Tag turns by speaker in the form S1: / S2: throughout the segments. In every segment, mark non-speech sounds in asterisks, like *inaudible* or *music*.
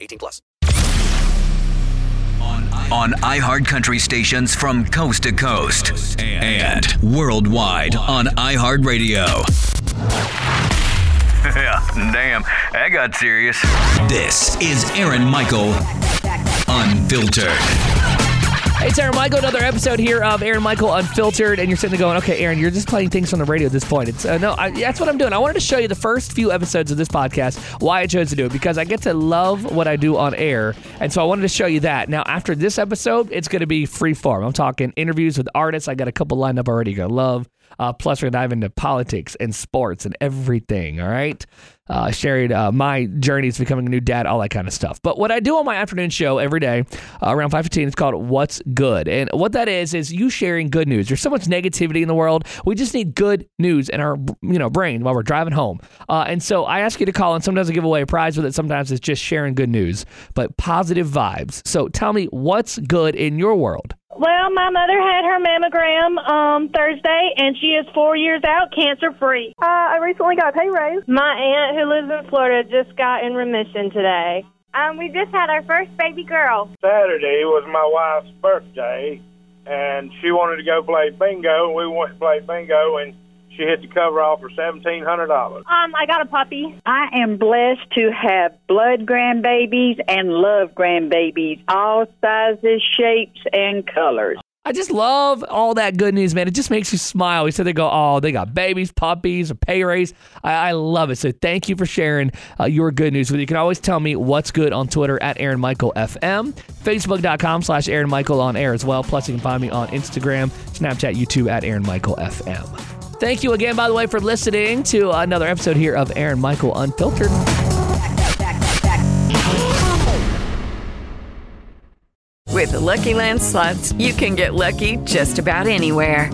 S1: 18 plus.
S2: on iHeart Country Stations from coast to coast and worldwide on iHeartRadio.
S3: Yeah, *laughs* damn. That got serious.
S2: This is Aaron Michael Unfiltered.
S4: Hey, it's Aaron Michael. Another episode here of Aaron Michael Unfiltered, and you're sitting there going, "Okay, Aaron, you're just playing things from the radio at this point." It's uh, no, I, that's what I'm doing. I wanted to show you the first few episodes of this podcast, why I chose to do it, because I get to love what I do on air, and so I wanted to show you that. Now, after this episode, it's going to be free form. I'm talking interviews with artists. I got a couple lined up already. You're gonna love. Uh, plus, we're gonna dive into politics and sports and everything. All right uh, sharing uh, my journeys becoming a new dad, all that kind of stuff. But what I do on my afternoon show every day uh, around 5:15 is called "What's Good," and what that is is you sharing good news. There's so much negativity in the world. We just need good news in our you know brain while we're driving home. Uh, and so I ask you to call, and sometimes I give away a prize with it. Sometimes it's just sharing good news, but positive vibes. So tell me what's good in your world.
S5: Well, my mother had her mammogram um, Thursday, and she is four years out, cancer free.
S6: Uh, I recently got a pay raise.
S5: My aunt, who lives in Florida, just got in remission today.
S7: Um, we just had our first baby girl.
S8: Saturday was my wife's birthday, and she wanted to go play bingo, and we went to play bingo, and she hit the coverall for seventeen hundred dollars.
S7: Um, I got a puppy.
S9: I am blessed to have blood grandbabies and love grandbabies, all sizes, shapes, and colors.
S4: I just love all that good news, man. It just makes you smile. We said they go, oh, they got babies, puppies, a pay raise. I, I love it. So thank you for sharing uh, your good news with you. You can always tell me what's good on Twitter at Aaron Michael FM, Facebook.com slash Aaron Michael on air as well. Plus, you can find me on Instagram, Snapchat, YouTube at Aaron Michael FM. Thank you again, by the way, for listening to another episode here of Aaron Michael Unfiltered.
S10: With the Lucky Land slots, you can get lucky just about anywhere.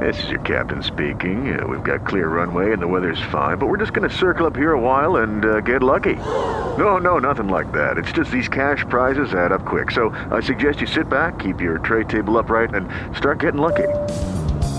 S11: This is your captain speaking. Uh, we've got clear runway and the weather's fine, but we're just going to circle up here a while and uh, get lucky. No, no, nothing like that. It's just these cash prizes add up quick. So I suggest you sit back, keep your tray table upright, and start getting lucky.